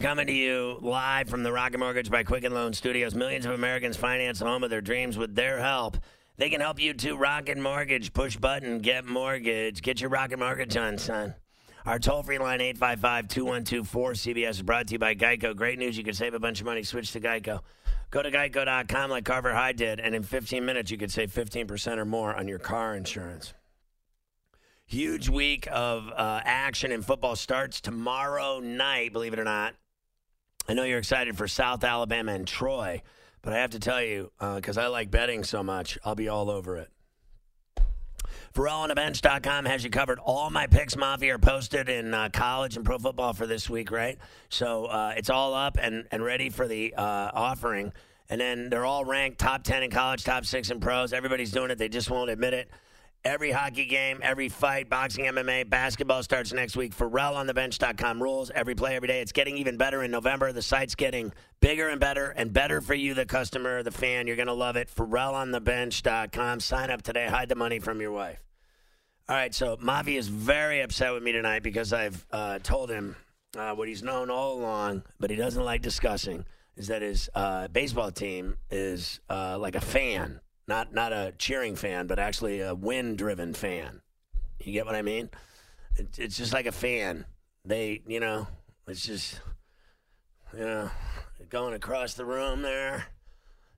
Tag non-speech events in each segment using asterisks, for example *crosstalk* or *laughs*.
Coming to you live from the Rocket Mortgage by Quicken Loan Studios. Millions of Americans finance the home of their dreams with their help. They can help you too. Rocket Mortgage. Push button, get mortgage. Get your Rocket Mortgage on, son. Our toll free line, 855 212 4CBS, is brought to you by Geico. Great news. You can save a bunch of money. Switch to Geico. Go to geico.com like Carver High did, and in 15 minutes, you could save 15% or more on your car insurance. Huge week of uh, action in football starts tomorrow night, believe it or not. I know you're excited for South Alabama and Troy, but I have to tell you, because I like betting so much, I'll be all over it. FerrallOnTheBench.com has you covered. All my picks, Mafia, are posted in uh, college and pro football for this week, right? So uh, it's all up and, and ready for the uh, offering. And then they're all ranked top 10 in college, top six in pros. Everybody's doing it. They just won't admit it. Every hockey game, every fight, boxing, MMA, basketball starts next week. FerrallOnTheBench.com rules every play, every day. It's getting even better in November. The site's getting bigger and better and better for you, the customer, the fan. You're going to love it. FerrallOnTheBench.com. Sign up today. Hide the money from your wife. All right, so Mavi is very upset with me tonight because I've uh, told him uh, what he's known all along, but he doesn't like discussing, is that his uh, baseball team is uh, like a fan, not not a cheering fan, but actually a win-driven fan. You get what I mean? It, it's just like a fan. They, you know, it's just, you know, going across the room there.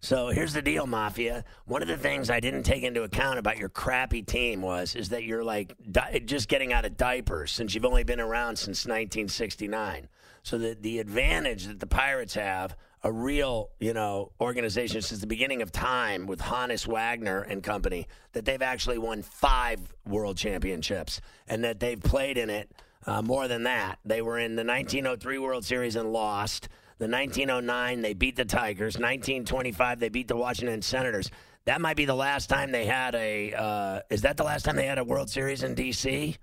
So here's the deal, Mafia. One of the things I didn't take into account about your crappy team was is that you're like di- just getting out of diapers since you've only been around since 1969. So the the advantage that the Pirates have, a real you know organization since the beginning of time with Honus Wagner and company, that they've actually won five World Championships and that they've played in it uh, more than that. They were in the 1903 World Series and lost. The 1909, they beat the Tigers. 1925, they beat the Washington Senators. That might be the last time they had a. Uh, is that the last time they had a World Series in D.C.?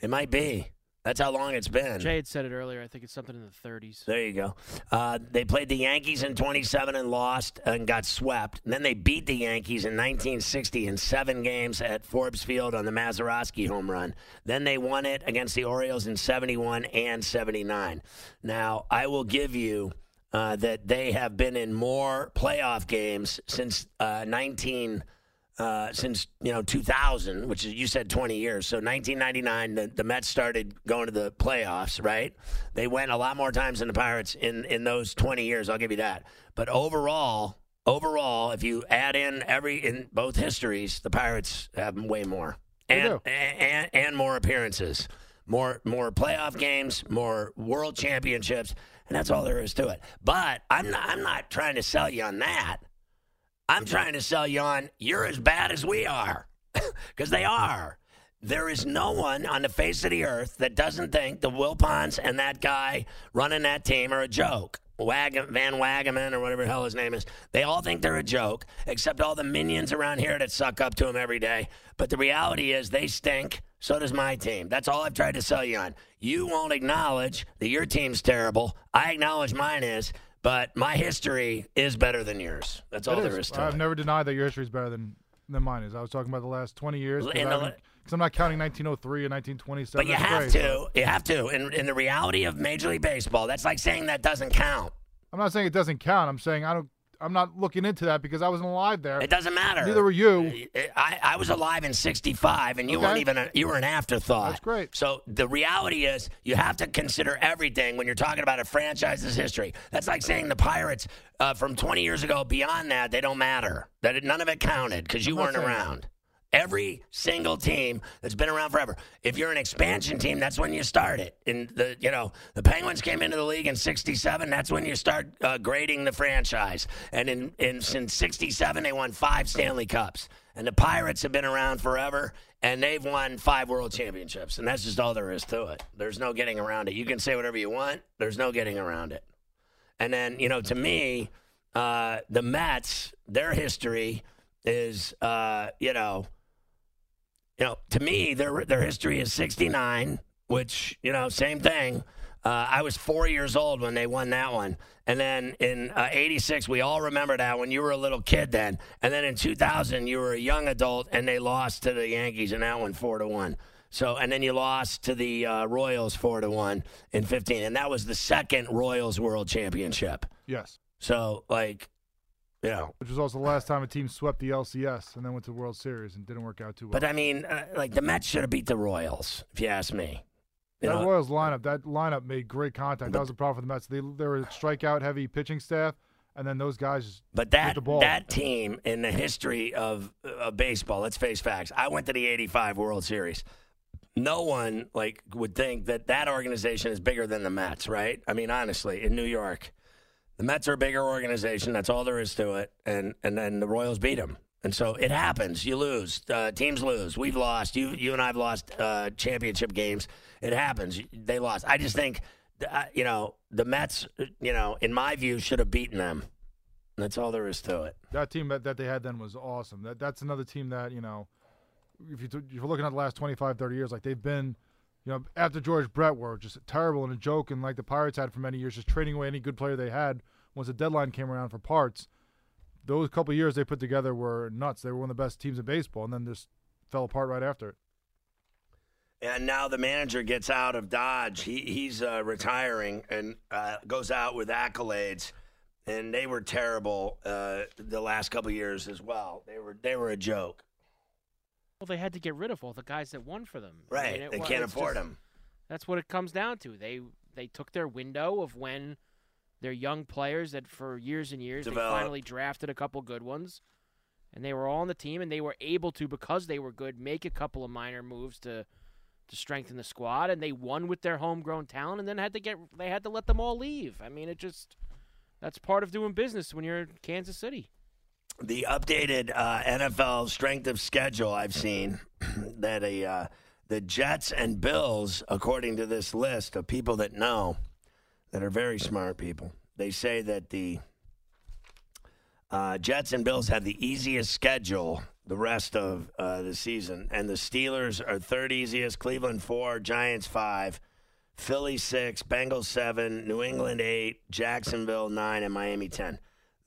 It might be. That's how long it's been. Jay had said it earlier. I think it's something in the 30s. There you go. Uh, they played the Yankees in 27 and lost and got swept. And then they beat the Yankees in 1960 in seven games at Forbes Field on the Mazeroski home run. Then they won it against the Orioles in 71 and 79. Now, I will give you uh, that they have been in more playoff games since uh, 19- uh, since you know 2000, which is you said 20 years. So 1999, the, the Mets started going to the playoffs. Right? They went a lot more times than the Pirates in in those 20 years. I'll give you that. But overall, overall, if you add in every in both histories, the Pirates have way more and and, and more appearances. More, more playoff games, more world championships, and that's all there is to it. But I'm not, I'm not trying to sell you on that. I'm trying to sell you on you're as bad as we are. *laughs* Because they are. There is no one on the face of the earth that doesn't think the Wilpons and that guy running that team are a joke. Wag- Van Wagaman or whatever the hell his name is. They all think they're a joke, except all the minions around here that suck up to him every day. But the reality is they stink. So does my team. That's all I've tried to sell you on. You won't acknowledge that your team's terrible. I acknowledge mine is but my history is better than yours. That's all It there is to it. I've it. never denied that your history is better than than mine is. I was talking about the last 20 years because I'm not counting 1903 and 1927. But you have great, to. You have to. In, in the reality of Major League Baseball, that's like saying that doesn't count. I'm not saying it doesn't count. I'm saying I don't. I'm not looking into that because I wasn't alive there. It doesn't matter. Neither were you. I, I was alive in '65, and you Okay. weren't even. A, you were an afterthought. That's great. So the reality is, you have to consider everything when you're talking about a franchise's history. That's like saying the Pirates uh, from 20 years ago. Beyond that, they don't matter. That it, none of it counted because you I'm weren't around. that. Every single team that's been around forever. If you're an expansion team, that's when you start it. And the you know the Penguins came into the league in '67. That's when you start uh, grading the franchise. And in, in since '67, they won five Stanley Cups. And the Pirates have been around forever, and they've won five World Championships. And that's just all there is to it. There's no getting around it. You can say whatever you want. There's no getting around it. And then, you know, to me, uh, the Mets, their history is, uh, you know, you know, to me, their their history is '69, which you know, same thing. Uh, I was four years old when they won that one, and then in '86, we all remember that when you were a little kid then, and then in 2000, you were a young adult, and they lost to the Yankees in that one, four to one. So, and then you lost to the uh, Royals four to one in 15, and that was the second Royals World Championship. Yes. So, like, you know, Which was also the last time a team swept the LCS and then went to the World Series and didn't work out too well. but I mean, uh, like the Mets should have beat the Royals, if you ask me. You that know, Royals lineup, that lineup made great contact. But- that was the problem for the Mets. They they were a strikeout heavy pitching staff, and then those guys just But hit that the ball. that team in the history of, of baseball, let's face facts. I went to the '85 World Series. No one like would think that that organization is bigger than the Mets, right? I mean, honestly, in New York, the Mets are a bigger organization. That's all there is to it. And and then the Royals beat them. And so it happens. You lose. Uh, teams lose. We've lost. You you and I've lost uh, championship games. It happens. They lost. I just think, uh, you know, the Mets, you know, in my view, should have beaten them. That's all there is to it. that team that, that they had then was awesome. That that's another team that you know, if you t- if you're looking at the last 25, 30 years, like they've been, you know, after George Brett were just terrible and a joke, and like the Pirates had for many years, just trading away any good player they had once the deadline came around for parts. Those couple years they put together were nuts. They were one of the best teams in baseball, and then just fell apart right after it. And now the manager gets out of Dodge. He he's uh, retiring and uh, goes out with accolades. And they were terrible uh, the last couple years as well. They were they were a joke. Well, they had to get rid of all the guys that won for them. I Right? mean, it they can't afford just- them. That's what it comes down to. They they took their window of when their young players that for years and years they finally drafted a couple good ones, and they were all on the team, and they were able to because they were good make a couple of minor moves to to strengthen the squad, and they won with their homegrown talent, and then had to get they had to let them all leave. I mean, it just that's part of doing business when you're in Kansas City. The updated uh, NFL strength of schedule I've seen *clears throat* that a uh, the Jets and Bills, according to this list of people that know, that are very smart people, they say that the uh, Jets and Bills have the easiest schedule the rest of uh, the season, and the Steelers are third easiest, Cleveland four, Giants five. Philly six, Bengals seven, New England eight, Jacksonville nine, and Miami ten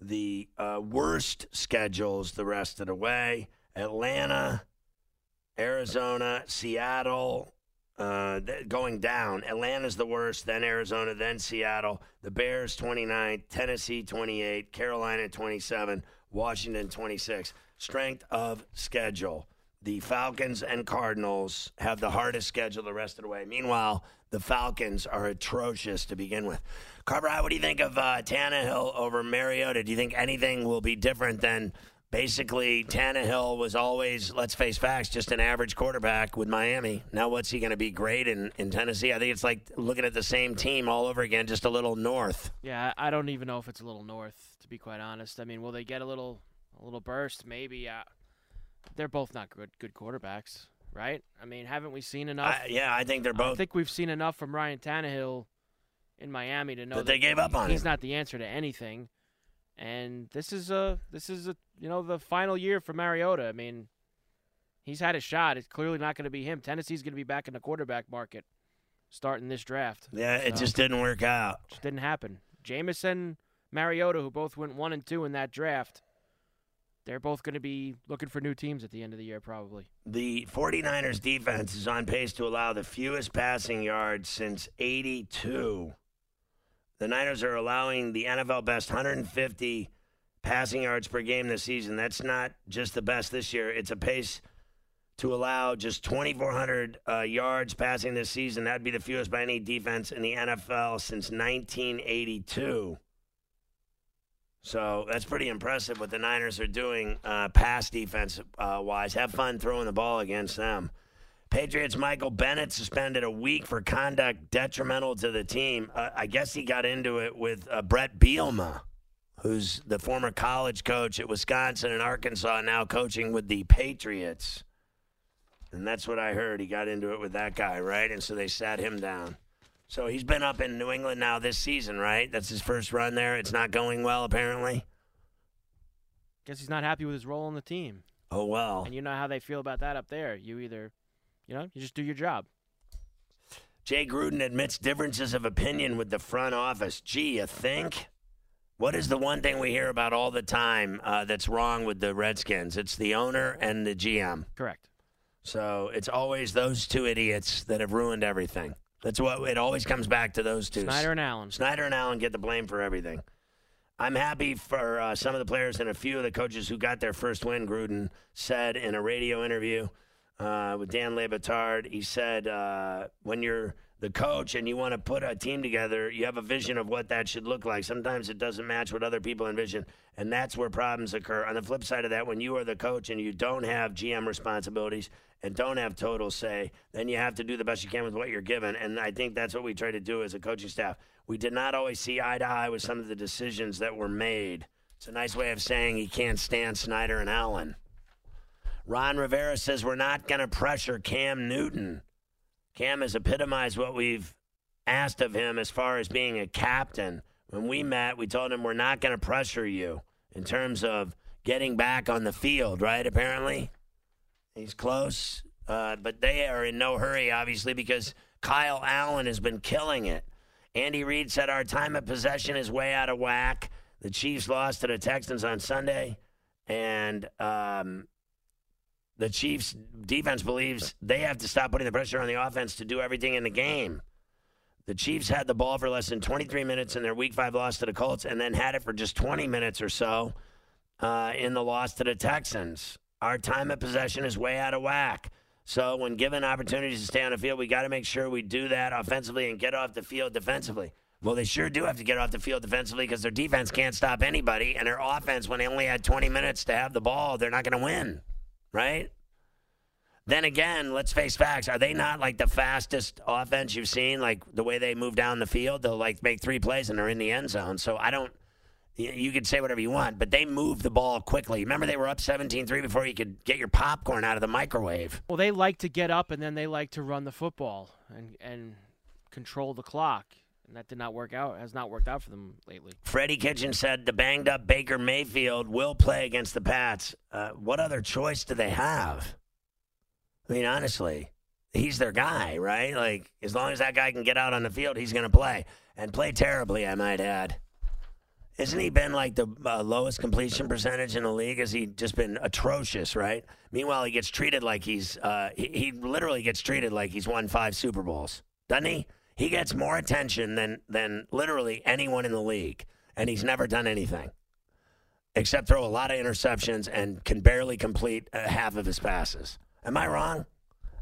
the uh, worst schedules the rest of the way Atlanta, Arizona, Seattle, uh, going down. Atlanta's the worst, then Arizona, then Seattle. The Bears 29, Tennessee 28, Carolina 27, Washington 26. Strength of schedule. The Falcons and Cardinals have the hardest schedule the rest of the way. Meanwhile, the Falcons are atrocious to begin with. Carver, what do you think of uh, Tannehill over Mariota? Do you think anything will be different than basically Tannehill was always, let's face facts, just an average quarterback with Miami? Now, what's he going to be great in, in Tennessee? I think it's like looking at the same team all over again, just a little north. Yeah, I don't even know if it's a little north, to be quite honest. I mean, will they get a little a little burst? Maybe. Uh, they're both not good good quarterbacks, right? I mean, haven't we seen enough? I, yeah, I think they're both. I think we've seen enough from Ryan Tannehill in Miami to know That they gave up on he's him. not the answer to anything. And this is a this is a you know the final year for Mariota. I mean, he's had a shot. It's clearly not going to be him. Tennessee's going to be back in the quarterback market starting this draft. yeah, it So- just didn't work out. Just didn't happen. Jamison, Mariota, who both went one and two in that draft, they're both going to be looking for new teams at the end of the year, probably. The 49ers defense is on pace to allow the fewest passing yards since 82. The Niners are allowing the NFL best 150 passing yards per game this season. That's not just the best this year, it's a pace to allow just 2,400 uh, yards passing this season. That'd be the fewest by any defense in the NFL since 1982. So that's pretty impressive what the Niners are doing uh, pass defense uh, wise. Have fun throwing the ball against them. Patriots Michael Bennett suspended a week for conduct detrimental to the team. Uh, I guess he got into it with uh, Bret Bielema, who's the former college coach at Wisconsin and Arkansas, now coaching with the Patriots. And that's what I heard. He got into it with that guy, right? And so they sat him down. So he's been up in New England now this season, right? That's his first run there. It's not going well, apparently. Guess he's not happy with his role on the team. Oh well. And you know how they feel about that up there. You either, you know, you just do your job. Jay Gruden admits differences of opinion with the front office. Gee, you think? What is the one thing we hear about all the time uh, that's wrong with the Redskins? It's the owner and the GM. Correct. So it's always those two idiots that have ruined everything. That's what it always comes back to those two. Snyder and Allen. Snyder and Allen get the blame for everything. I'm happy for uh, some of the players and a few of the coaches who got their first win. Gruden said in a radio interview uh, with Dan Le Batard, he said, uh, "When you're the coach and you want to put a team together, you have a vision of what that should look like. Sometimes it doesn't match what other people envision, and that's where problems occur. On the flip side of that, when you are the coach and you don't have GM responsibilities and don't have total say, then you have to do the best you can with what you're given. And I think that's what we try to do as a coaching staff. We did not always see eye to eye with some of the decisions that were made. It's a nice way of saying he can't stand Snyder and Allen. Ron Rivera says we're not going to pressure Cam Newton. Cam has epitomized what we've asked of him as far as being a captain. When we met, we told him we're not going to pressure you in terms of getting back on the field, right? Apparently, he's close, uh, but they are in no hurry, obviously, because Kyle Allen has been killing it. Andy Reid said our time of possession is way out of whack. The Chiefs lost to the Texans on Sunday, and um, the Chiefs defense believes they have to stop putting the pressure on the offense to do everything in the game. The Chiefs had the ball for less than 23 minutes in their Week Five loss to the Colts, and then had it for just 20 minutes or so uh, in the loss to the Texans. Our time of possession is way out of whack. So when given opportunities to stay on the field, we got to make sure we do that offensively and get off the field defensively. Well, they sure do have to get off the field defensively because their defense can't stop anybody, and their offense, when they only had 20 minutes to have the ball, they're not going to win, right? Then again, let's face facts. Are they not like the fastest offense you've seen? Like the way they move down the field, they'll like make three plays and they're in the end zone. So I don't. You could say whatever you want, but they move the ball quickly. Remember, they were up 17 3 before you could get your popcorn out of the microwave. Well, they like to get up and then they like to run the football and, and control the clock. And that did not work out, has not worked out for them lately. Freddie Kitchen said the banged up Baker Mayfield will play against the Pats. Uh, what other choice do they have? I mean, honestly, he's their guy, right? Like, as long as that guy can get out on the field, he's going to play and play terribly, I might add. Isn't he been like the uh, lowest completion percentage in the league? Has he just been atrocious, right? Meanwhile, he gets treated like he's, uh, he, he literally gets treated like he's won five Super Bowls, doesn't he? He gets more attention than, than literally anyone in the league, and he's never done anything except throw a lot of interceptions and can barely complete uh, half of his passes. Am I wrong?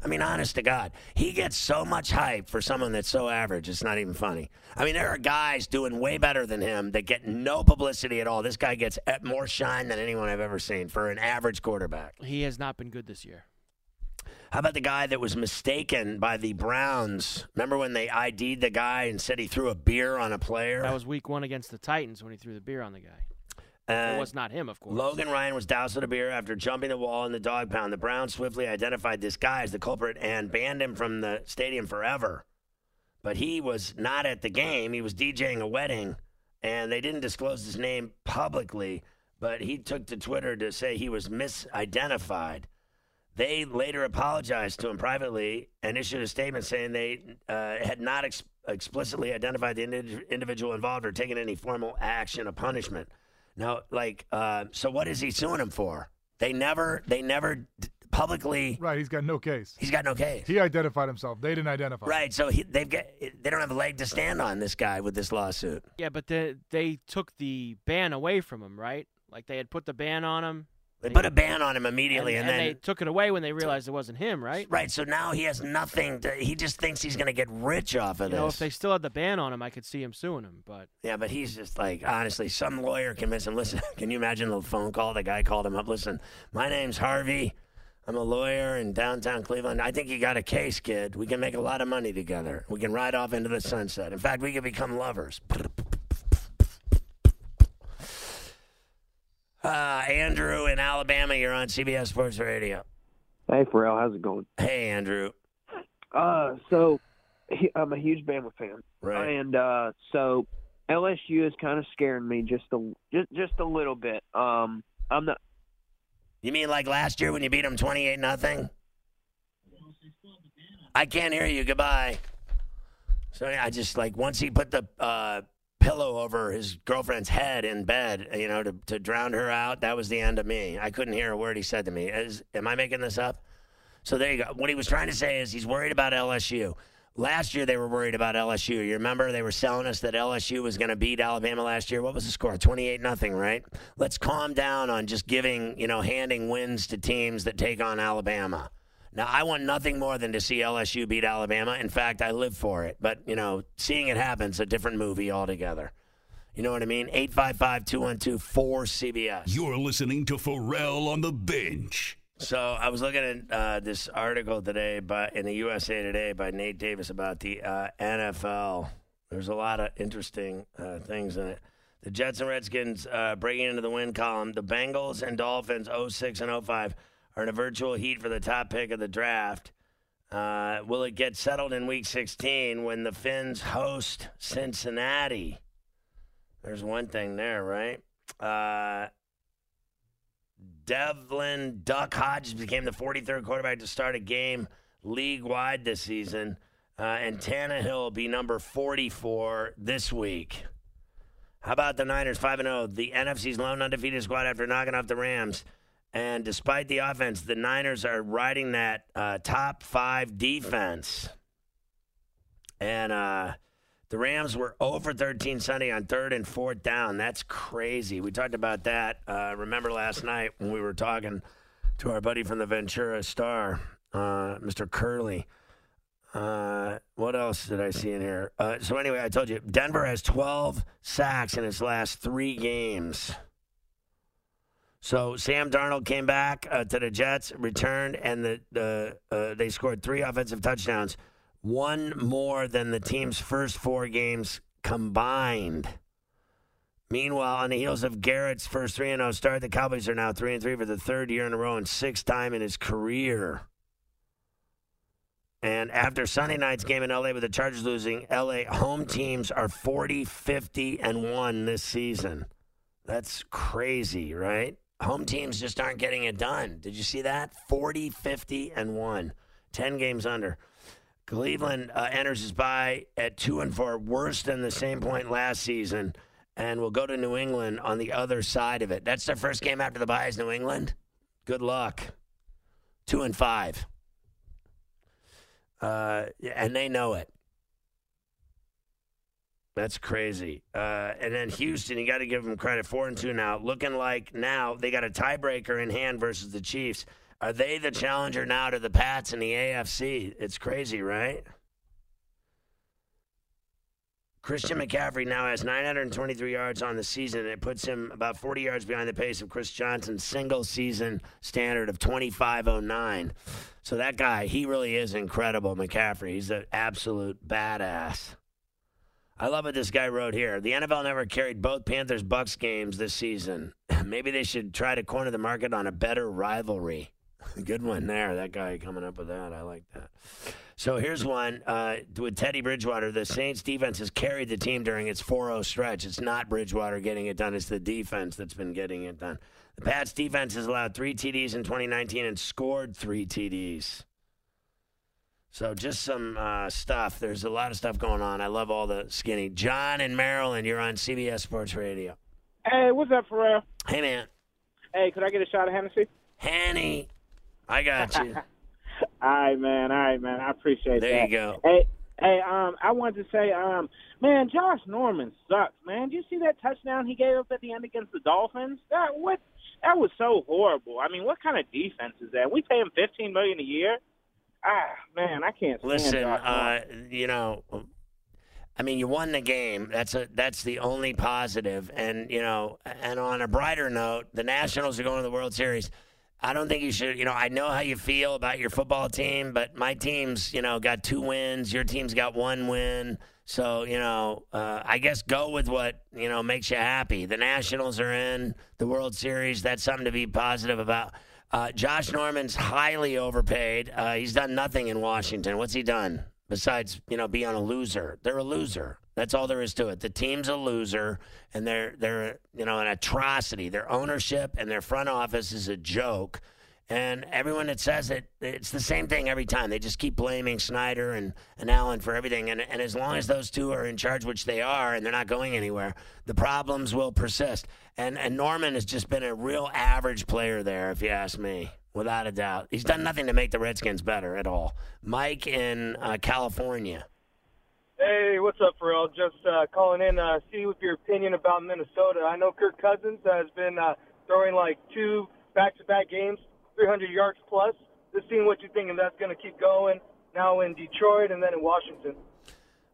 I mean, honest to God, he gets so much hype for someone that's so average. It's not even funny. I mean, there are guys doing way better than him that get no publicity at all. This guy gets more shine than anyone I've ever seen for an average quarterback. He has not been good this year. How about the guy that was mistaken by the Browns? Remember when they ID'd the guy and said he threw a beer on a player? That was week one against the Titans when he threw the beer on the guy. Uh, it was not him, of course. Logan Ryan was doused with a beer after jumping the wall in the Dawg Pound. The Browns swiftly identified this guy as the culprit and banned him from the stadium forever. But he was not at the game. He was DJing a wedding, and they didn't disclose his name publicly, but he took to Twitter to say he was misidentified. They later apologized to him privately and issued a statement saying they uh, had not ex- explicitly identified the indi- individual involved or taken any formal action of punishment. Now, like, uh, so what is he suing him for? They never, they never d- publicly. Right, he's got no case. He's got no case. He identified himself. They didn't identify. him. Right, so he, they've got, they don't have a leg to stand on this guy with this lawsuit. Yeah, but the, they took the ban away from him, right? Like they had put the ban on him. They put a ban on him immediately, and, and, and then they took it away when they realized it wasn't him, right? right. So now he has nothing. To, he just thinks he's going to get rich off of You know, this. if they still had the ban on him, I could see him suing him. But Yeah, but he's just like, honestly, some lawyer convinced him. Listen, *laughs* can you imagine the phone call? The guy called him up. Listen, my name's Harvey. I'm a lawyer in downtown Cleveland. I think you got a case, kid. We can make a lot of money together. We can ride off into the sunset. In fact, we could become lovers. *laughs* Uh, Andrew in Alabama, you're on CBS Sports Radio. Hey, Pharrell, how's it going? Hey, Andrew. Uh, so I'm a huge Bama fan, Right. and uh, so LSU is kind of scaring me just a just just a little bit. Um, I'm not. You mean like last year when you beat them 28 nothing? I can't hear you. Goodbye. So I just like once he put the uh, pillow over his girlfriend's head in bed, you know, to, to drown her out, that was the end of me. I couldn't hear a word he said to me. Is, am I making this up? So there you go. What he was trying to say is he's worried about LSU. Last year they were worried about LSU. You remember they were selling us that LSU was going to beat Alabama last year. What was the score? 28 nothing, right? Let's calm down on just giving, you know, handing wins to teams that take on Alabama. Now, I want nothing more than to see LSU beat Alabama. In fact, I live for it. But, you know, seeing it happen is a different movie altogether. You know what I mean? 855 212 4CBS. You're listening to Pharrell on the bench. So I was looking at uh, this article today by in the USA Today by Nate Davis about the uh, NFL. There's a lot of interesting uh, things in it. The Jets and Redskins uh, breaking into the win column. The Bengals and Dolphins 06 and 05 are in a virtual heat for the top pick of the draft. Uh, will it get settled in Week 16 when the Finns host Cincinnati? There's one thing there, right? Uh, Devlin Duck Hodges became the 43rd quarterback to start a game league wide this season. Uh, and Tannehill will be number 44 this week. How about the Niners 5 0? The NFC's lone undefeated squad after knocking off the Rams. And despite the offense, the Niners are riding that uh, top five defense. And uh, the Rams were over 13 Sunday on third and fourth down. That's crazy. We talked about that. Uh, remember last night when we were talking to our buddy from the Ventura Star, uh, Mr. Curley. Uh, what else did I see in here? Uh, so anyway, I told you Denver has 12 sacks in its last three games. So Sam Darnold came back uh, to the Jets, returned, and the, the uh, they scored three offensive touchdowns, one more than the team's first four games combined. Meanwhile, on the heels of Garrett's first 3 0 start, the Cowboys are now 3 3 for the third year in a row and sixth time in his career. And after Sunday night's game in LA with the Chargers losing, LA home teams are 40, 50, and 1 this season. That's crazy, right? Home teams just aren't getting it done. Did you see that? 40, 50, and 1. 10 games under. Cleveland uh, enters his bye at 2 and 4, worse than the same point last season, and will go to New England on the other side of it. That's their first game after the bye is New England. Good luck. 2 and 5. Uh, and they know it. That's crazy. Uh, and then Houston, you got to give them credit. Four and two now, looking like now they got a tiebreaker in hand versus the Chiefs. Are they the challenger now to the Pats in the AFC? It's crazy, right? Christian McCaffrey now has 923 yards on the season. And It puts him about 40 yards behind the pace of Chris Johnson's single season standard of 2509. So that guy, he really is incredible, McCaffrey. He's an absolute badass. I love what this guy wrote here. The NFL never carried both Panthers Bucks games this season. *laughs* Maybe they should try to corner the market on a better rivalry. *laughs* Good one there. That guy coming up with that. I like that. So here's one uh, with Teddy Bridgewater. The Saints defense has carried the team during its 4 0 stretch. It's not Bridgewater getting it done, it's the defense that's been getting it done. The Pats defense has allowed three TDs in 2019 and scored three TDs. So just some uh, stuff. There's a lot of stuff going on. I love all the skinny. John in Maryland, you're on CBS Sports Radio. Hey, what's up, Pharrell? Hey, man. Hey, could I get a shot of Hennessy? Hanny, I got you. *laughs* All right, man. All right, man. I appreciate There that. There you go. Hey, hey, um, I wanted to say, um, man, Josh Norman sucks, man. Did you see that touchdown he gave up at the end against the Dolphins? That what? That was so horrible. I mean, what kind of defense is that? We pay him fifteen million a year. Ah, man, I can't stand Listen, uh, you know, I mean, you won the game. That's a that's the only positive. And you know, and on a brighter note, the Nationals are going to the World Series. I don't think you should. You know, I know how you feel about your football team, but my team's you know got two wins. Your team's got one win. So you know, uh, I guess go with what you know makes you happy. The Nationals are in the World Series. That's something to be positive about. Uh, Josh Norman's highly overpaid. Uh, he's done nothing in Washington. What's he done? besides you know being a loser. They're a loser. That's all there is to it. The team's a loser, and they're they're you know an atrocity. Their ownership and their front office is a joke. And everyone that says it, it's the same thing every time. They just keep blaming Snyder and, and Allen for everything. And, and as long as those two are in charge, which they are, and they're not going anywhere, the problems will persist. And, and Norman has just been a real average player there, if you ask me, without a doubt. He's done nothing to make the Redskins better at all. Mike in uh, California. Hey, what's up, Pharrell? Just uh, calling in, uh, see with your opinion about Minnesota. I know Kirk Cousins has been uh, throwing like two back-to-back games 300 yards plus. Just seeing what you think, and that's going to keep going now in Detroit and then in Washington.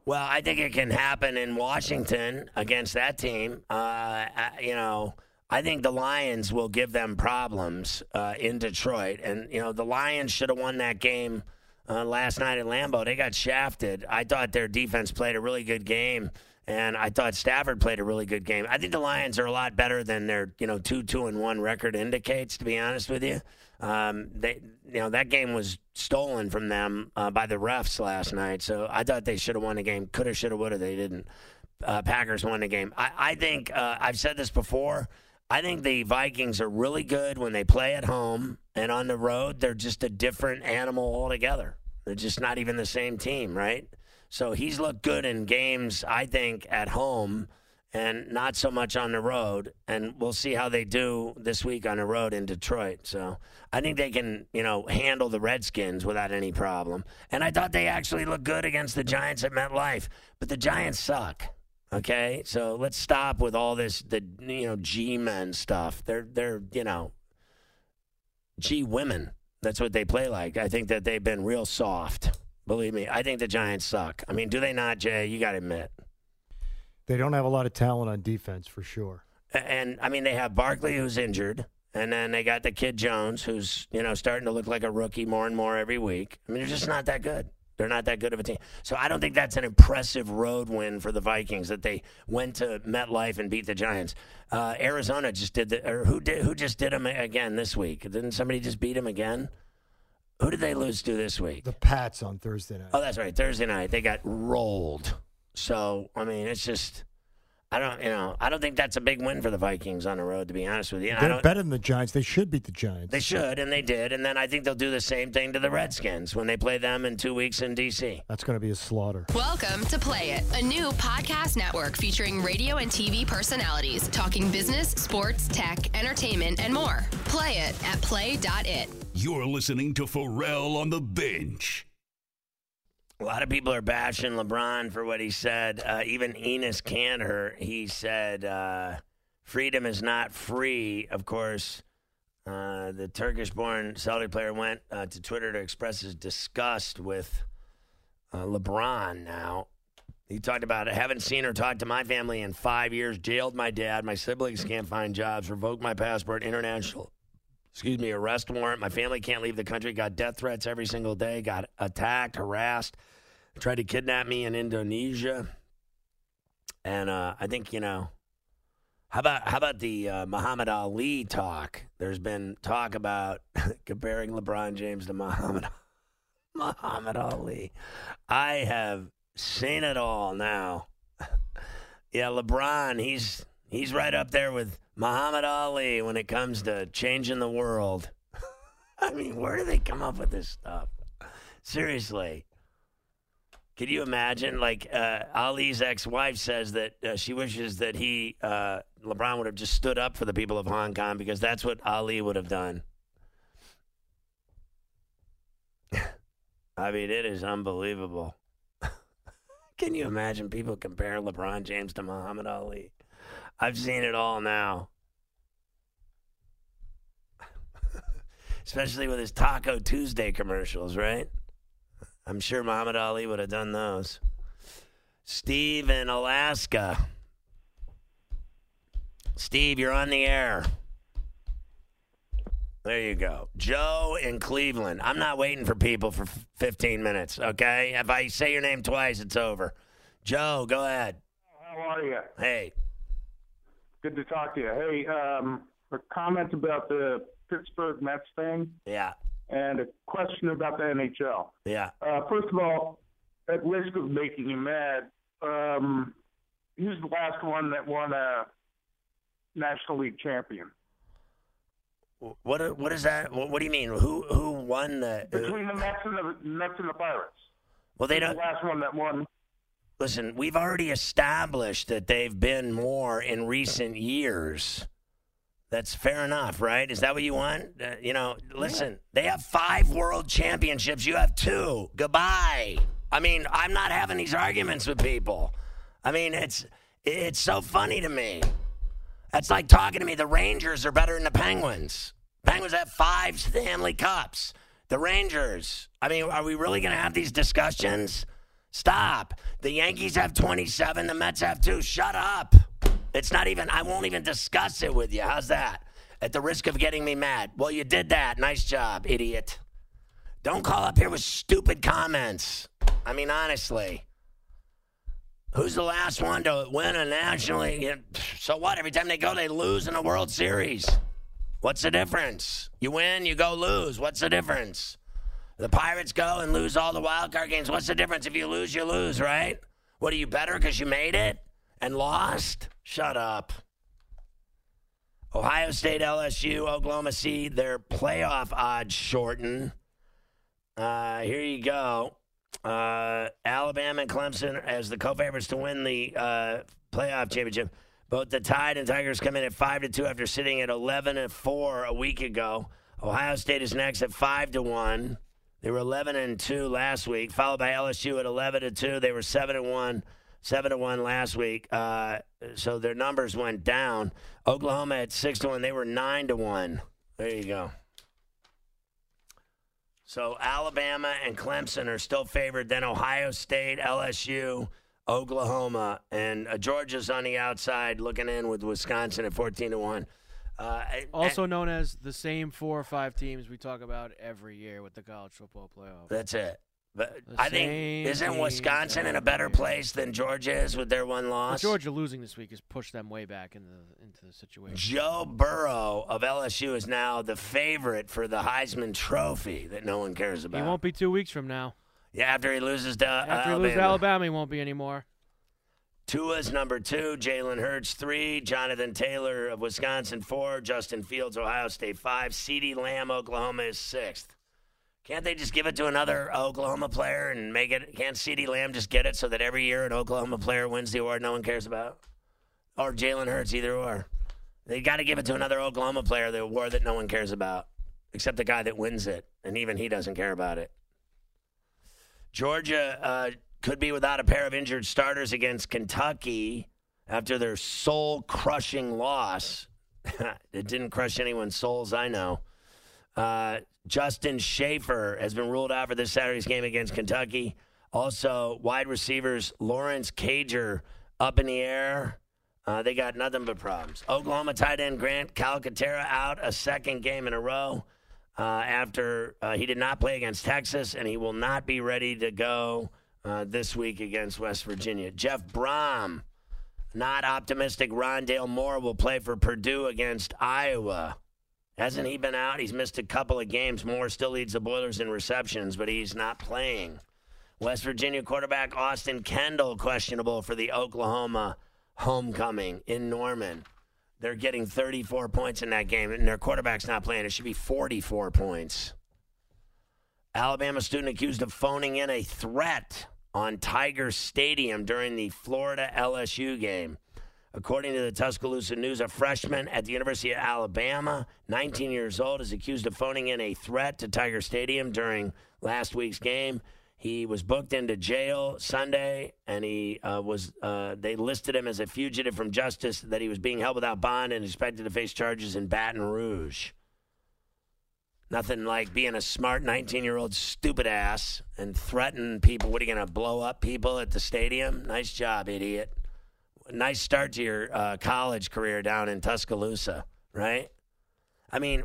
Well, I think it can happen in Washington against that team. Uh, you know, I think the Lions will give them problems uh, in Detroit, and you know the Lions should have won that game uh, last night at Lambeau. They got shafted. I thought their defense played a really good game. And I thought Stafford played a really good game. I think the Lions are a lot better than their, you know, two two and one record indicates. To be honest with you, um, they, you know, that game was stolen from them uh, by the refs last night. So I thought they should have won the game. Coulda, shoulda, woulda. They didn't. Uh, Packers won the game. I, I think uh, I've said this before. I think the Vikings are really good when they play at home and on the road. They're just a different animal altogether. They're just not even the same team, right? So he's looked good in games, I think, at home and not so much on the road. And we'll see how they do this week on the road in Detroit. So I think they can, you know, handle the Redskins without any problem. And I thought they actually looked good against the Giants at MetLife, but the Giants suck. Okay, so let's stop with all this the you know G men stuff. They're they're you know G women. That's what they play like. I think that they've been real soft. Believe me, I think the Giants suck. I mean, do they not, Jay? You got to admit. They don't have a lot of talent on defense for sure. And I mean, they have Barkley who's injured, and then they got the kid Jones who's you know starting to look like a rookie more and more every week. I mean, they're just not that good. They're not that good of a team. So I don't think that's an impressive road win for the Vikings that they went to MetLife and beat the Giants. Uh, Arizona just did the, or who did who just did them again this week? Didn't somebody just beat them again? Who did they lose to this week? The Pats on Thursday night. Oh, that's right. Thursday night they got rolled. So I mean, it's just I don't you know I don't think that's a big win for the Vikings on the road. To be honest with you, And They're don't, better than the Giants. They should beat the Giants. they should and they did, and then I think they'll do the same thing to the Redskins when they play them in two weeks in DC. That's going to be a slaughter. Welcome to Play It, a new podcast network featuring radio and TV personalities talking business, sports, tech, entertainment, and more. Play it at play.it. You're listening to Pharrell on the bench. A lot of people are bashing LeBron for what he said. Uh, even Enes Kanter, he said, uh, freedom is not free. Of course, uh, the Turkish born Saudi player went uh, to Twitter to express his disgust with uh, LeBron now. He talked about it. Haven't seen or talked to my family in five years. Jailed my dad. My siblings can't find jobs. Revoked my passport. International, excuse me, arrest warrant. My family can't leave the country. Got death threats every single day. Got attacked, harassed. Tried to kidnap me in Indonesia. And uh, I think you know. How about how about the uh, Muhammad Ali talk? There's been talk about *laughs* comparing LeBron James to Muhammad *laughs* Muhammad Ali. I have seen it all now. *laughs* yeah, LeBron, he's he's right up there with Muhammad Ali when it comes to changing the world. *laughs* I mean, where do they come up with this stuff? Seriously. Could you imagine? Like uh, Ali's ex-wife says that uh, she wishes that he, uh, LeBron, would have just stood up for the people of Hong Kong because that's what Ali would have done. *laughs* I mean, it is unbelievable. *laughs* Can you imagine people compare LeBron James to Muhammad Ali? I've seen it all now. *laughs* Especially with his Taco Tuesday commercials, right? I'm sure Muhammad Ali would have done those. Steve in Alaska. Steve, you're on the air. There you go. Joe in Cleveland. I'm not waiting for people for 15 minutes, okay? If I say your name twice, it's over. Joe, go ahead. How are you? Hey. Good to talk to you. Hey, um, a comment about the Pittsburgh Mets thing Yeah. and a question about the NHL. Yeah. Uh, first of all, at risk of making you mad, um, who's the last one that won a National League champion? What what is that? What, what do you mean? Who who won the? Between the Mets and the Mets and the Pirates. Well, they Who's don't. The last one that won. Listen, we've already established that they've been more in recent years. That's fair enough, right? Is that what you want? Uh, you know, listen, they have five world championships. You have two. Goodbye. I mean, I'm not having these arguments with people. I mean, it's it's so funny to me. That's like talking to me. The Rangers are better than the Penguins. Penguins have five Stanley Cups. The Rangers. I mean, are we really going to have these discussions? Stop. The Yankees have 27. The Mets have two. Shut up. It's not even, I won't even discuss it with you. How's that? At the risk of getting me mad. Well, you did that. Nice job, idiot. Don't call up here with stupid comments. I mean, honestly. Who's the last one to win a National League? So what? Every time they go, they lose in a World Series. What's the difference? You win, you go lose. What's the difference? The Pirates go and lose all the wild card games. What's the difference? If you lose, you lose, right? What are you better because you made it and lost? Shut up. Ohio State, LSU, Oklahoma see their playoff odds shorten. Uh, here you go. Uh, Alabama and Clemson as the co-favorites to win the uh, playoff championship. Both the Tide and Tigers come in at five to two after sitting at eleven and four a week ago. Ohio State is next at five to one. They were eleven and two last week, followed by LSU at eleven to two. They were seven and one, seven to one last week. Uh, so their numbers went down. Oklahoma at six to one. They were nine to one. There you go. So Alabama and Clemson are still favored. Then Ohio State, LSU, Oklahoma, and uh, Georgia's on the outside, looking in with Wisconsin at fourteen to one. Uh, Also known as the same four or five teams we talk about every year with the college football playoff. That's it. But The I think isn't Wisconsin in a better place than Georgia is with their one loss? Georgia losing this week has pushed them way back into into the situation. Joe Burrow of LSU is now the favorite for the Heisman Trophy that no one cares about. He won't be two weeks from now. yeah, after he loses to After Alabama. he loses to Alabama, he won't be anymore. Tua's number two, Jalen Hurts three, Jonathan Taylor of Wisconsin four, Justin Fields, Ohio State five, CeeDee Lamb, Oklahoma is sixth. Can't they just give it to another Oklahoma player and make it? Can't CeeDee Lamb just get it so that every year an Oklahoma player wins the award no one cares about? Or Jalen Hurts, either or. They got to give it to another Oklahoma player, the award that no one cares about, except the guy that wins it, and even he doesn't care about it. Georgia uh, could be without a pair of injured starters against Kentucky after their soul crushing loss. *laughs* it didn't crush anyone's souls, I know. Uh, Justin Shaffer has been ruled out for this Saturday's game against Kentucky. Also, wide receivers Lawrence Cager up in the air. Uh, they got nothing but problems. Oklahoma tight end Grant Calcaterra out a second game in a row uh, after uh, he did not play against Texas, and he will not be ready to go uh, this week against West Virginia. Jeff Brohm, not optimistic. Rondale Moore will play for Purdue against Iowa. Hasn't he been out? He's missed a couple of games. Moore still leads the Boilers in receptions, but he's not playing. West Virginia quarterback Austin Kendall questionable for the Oklahoma homecoming in Norman. They're getting 34 points in that game, and their quarterback's not playing. It should be 44 points. Alabama student accused of phoning in a threat on Tiger Stadium during the Florida LSU game. According to the Tuscaloosa News, a freshman at the University of Alabama, 19 years old, is accused of phoning in a threat to Tiger Stadium during last week's game. He was booked into jail Sunday, and he uh, was. Uh, they listed him as a fugitive from justice. That he was being held without bond and expected to face charges in Baton Rouge. Nothing like being a smart 19 year old stupid ass and threaten people. What are you going to blow up people at the stadium? Nice job, idiot. Nice start to your uh, college career down in Tuscaloosa, right? I mean,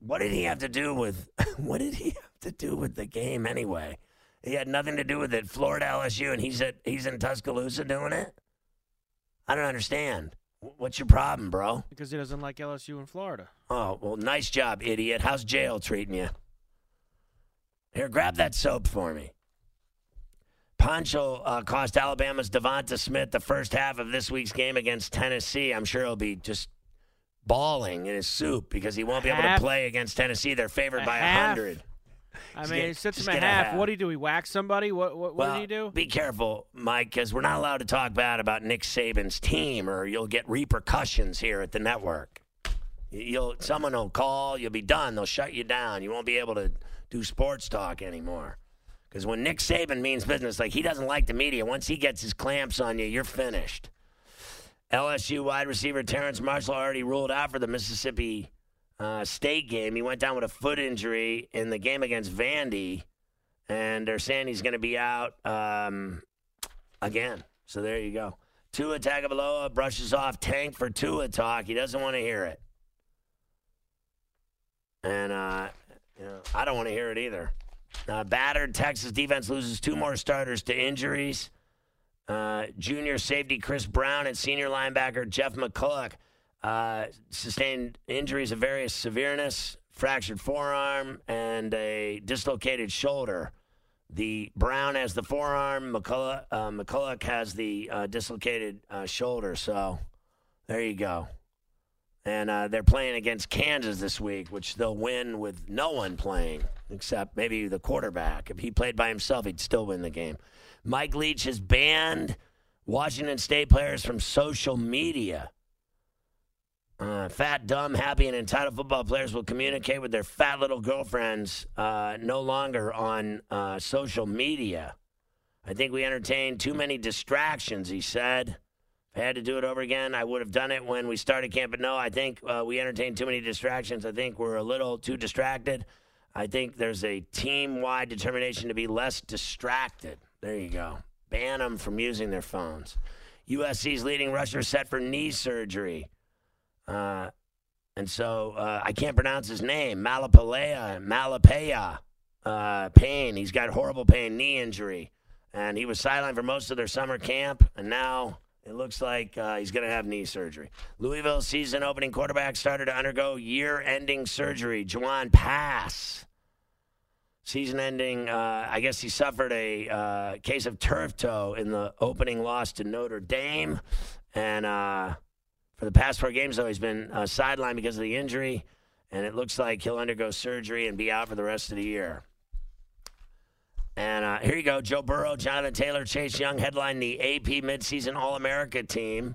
what did he have to do with *laughs* what did he have to do with the game anyway? He had nothing to do with it. Florida LSU, and he's at he's in Tuscaloosa doing it. I don't understand. What's your problem, bro? Because he doesn't like LSU in Florida. Oh, well, nice job, idiot. How's jail treating you? Here, grab that soap for me. Will uh, cost Alabama's Devonta Smith the first half of this week's game against Tennessee. I'm sure he'll be just bawling in his soup because he won't be able half? to play against Tennessee. They're favored A by half? 100. I mean, get- he sits him a half. half. What do he do? He whacks somebody? What what, what well, did he do? Be careful, Mike, because we're not allowed to talk bad about Nick Saban's team, or you'll get repercussions here at the network. You'll someone will call, you'll be done. They'll shut you down. You won't be able to do sports talk anymore. Because when Nick Saban means business, like he doesn't like the media. Once he gets his clamps on you, you're finished. LSU wide receiver Terrace Marshall already ruled out for the Mississippi uh, State game. He went down with a foot injury in the game against Vandy, and they're saying he's going to be out um, again. So there you go. Tua Tagovailoa brushes off Tank for Tua talk. He doesn't want to hear it, and uh, you know, I don't want to hear it either. Uh, battered Texas defense loses two more starters to injuries. Uh, junior safety Chris Brown and senior linebacker Jeff McCulloch uh, sustained injuries of various severeness, fractured forearm, and a dislocated shoulder. The Brown has the forearm, McCulloch, uh, McCulloch has the uh, dislocated uh, shoulder. So there you go. And uh, they're playing against Kansas this week, which they'll win with no one playing except maybe the quarterback. If he played by himself, he'd still win the game. Mike Leach has banned Washington State players from social media. Uh, fat, dumb, happy, and entitled football players will communicate with their fat little girlfriends uh, no longer on uh, social media. I think we entertained too many distractions, he said. If I had to do it over again, I would have done it when we started camp. But no, I think uh, we entertained too many distractions. I think we're a little too distracted. I think there's a team wide determination to be less distracted. There you go. Ban them from using their phones. USC's leading rusher set for knee surgery. Uh, and so uh, I can't pronounce his name. Malapalea, Malapaya, uh, pain. He's got horrible pain, knee injury. And he was sidelined for most of their summer camp. And now it looks like uh, he's going to have knee surgery. Louisville season opening quarterback started to undergo year ending surgery. Jawon Pass. Season ending, uh, I guess he suffered a uh, case of turf toe in the opening loss to Notre Dame. And for the past four games, though, he's been uh, sidelined because of the injury. And it looks like he'll undergo surgery and be out for the rest of the year. And uh, here you go Joe Burrow, Jonathan Taylor, Chase Young headline the AP midseason All America team.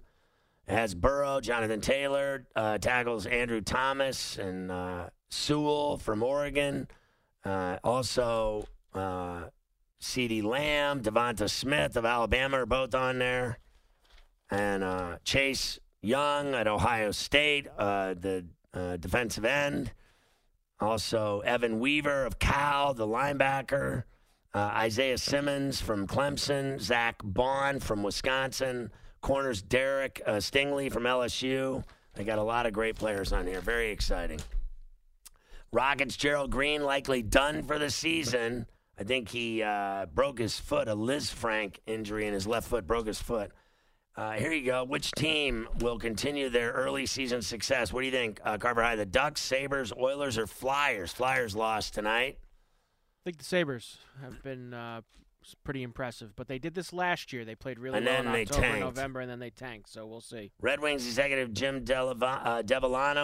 Has Burrow, Jonathan Taylor, uh, tackles Andrew Thomas and uh, Sewell from Oregon. Uh, also, uh, CeeDee Lamb, Devonta Smith of Alabama are both on there. And uh, Chase Young at Ohio State, uh, the uh, defensive end. Also, Evan Weaver of Cal, the linebacker. Uh, Isaiah Simmons from Clemson. Zack Baun from Wisconsin. Corners Derek uh, Stingley from LSU. They got a lot of great players on here. Very exciting. Rockets Gerald Green likely done for the season. I think he uh, broke his foot, a Lisfranc injury in his left foot, broke his foot. Uh, here you go. Which team will continue their early season success? What do you think, uh, Carver High? The Ducks, Sabres, Oilers, or Flyers? Flyers lost tonight. I think the Sabres have been uh, pretty impressive, but they did this last year. They played really And well then in they October, tanked. November, and then they tanked. So we'll see. Red Wings executive Jim uh,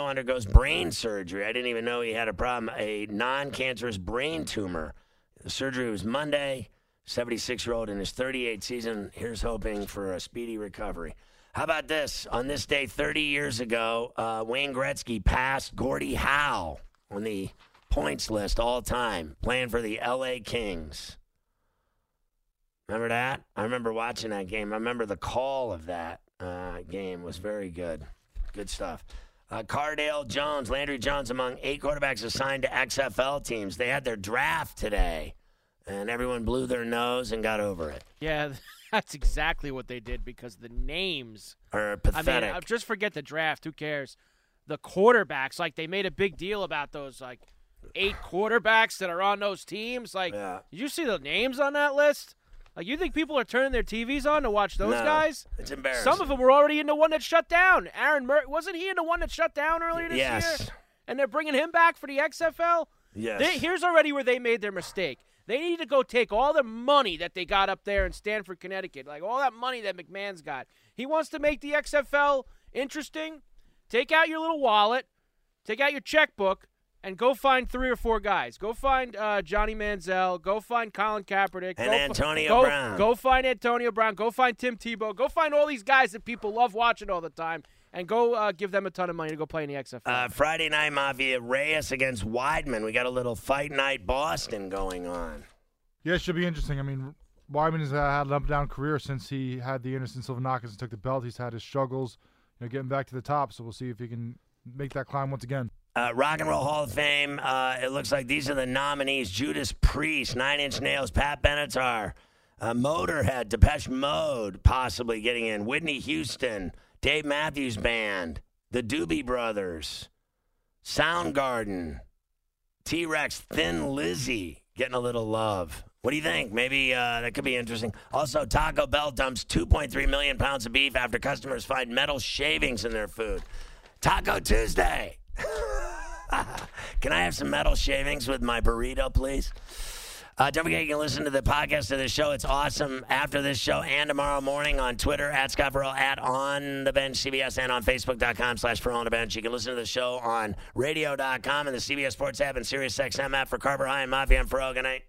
undergoes brain surgery. I didn't even know he had a problem, a non cancerous brain tumor. The surgery was Monday. 76 year old in his 38th season. Here's hoping for a speedy recovery. How about this? On this day 30 years ago, uh, Wayne Gretzky passed Gordie Howe on the points list all time, playing for the LA Kings. Remember that? I remember watching that game. I remember the call of that uh, game was very good. Good stuff. Uh, Cardale Jones, Landry Jones, among eight quarterbacks assigned to XFL teams. They had their draft today, and everyone blew their nose and got over it. Yeah, *laughs* that's exactly what they did because the names Are pathetic. I mean, uh, just forget the draft. Who cares? The quarterbacks, like they made a big deal about those like eight quarterbacks that are on those teams. Like, Yeah. did you see the names on that list? Like, you think people are turning their TVs on to watch those No, guys? It's embarrassing. Some of them were already in the one that shut down. Aaron Murray wasn't he in the one that shut down earlier this Yes. year? And they're bringing him back for the XFL. Yes. They- here's already where they made their mistake. They need to go take all the money that they got up there in Stamford, Connecticut, like all that money that McMahon's got. He wants to make the XFL interesting. Take out your little wallet, take out your checkbook, and go find three or four guys. Go find uh, Johnny Manziel. Go find Colin Kaepernick. And go Antonio go, Brown. Go find Antonio Brown. Go find Tim Tebow. Go find all these guys that people love watching all the time, and go uh, give them a ton of money to go play in the XFL. Uh, Friday Night Mafia, Reyes against Weidman. We got a little fight night Boston going on. Yeah, it should be interesting. I mean, Weidman has had an up and down career since he had the Anderson Silva knockouts and took the belt. He's had his struggles, you know, getting back to the top. So we'll see if he can make that climb once again. Uh, Rock and Roll Hall of Fame. Uh, it looks like these are the nominees: Judas Priest, Nine Inch Nails, Pat Benatar, uh, Motorhead, Depeche Mode, possibly getting in. Whitney Houston, Dave Matthews Band, the Doobie Brothers, Soundgarden, T Rex, Thin Lizzy, getting a little love. What do you think? Maybe uh, that could be interesting. Also, Taco Bell dumps 2.3 million pounds of beef after customers find metal shavings in their food. Taco Tuesday. *laughs* Can I have some metal shavings with my burrito, please? Uh, don't forget, you can listen to the podcast of the show. It's awesome after this show and tomorrow morning on Twitter at Scott Ferrall, at On the Bench CBS, and on Facebook.com slash Ferrall on the Bench. You can listen to the show on radio.com and the CBS Sports app and Sirius XM app for Carver High and Mafia and Ferrall. Good night.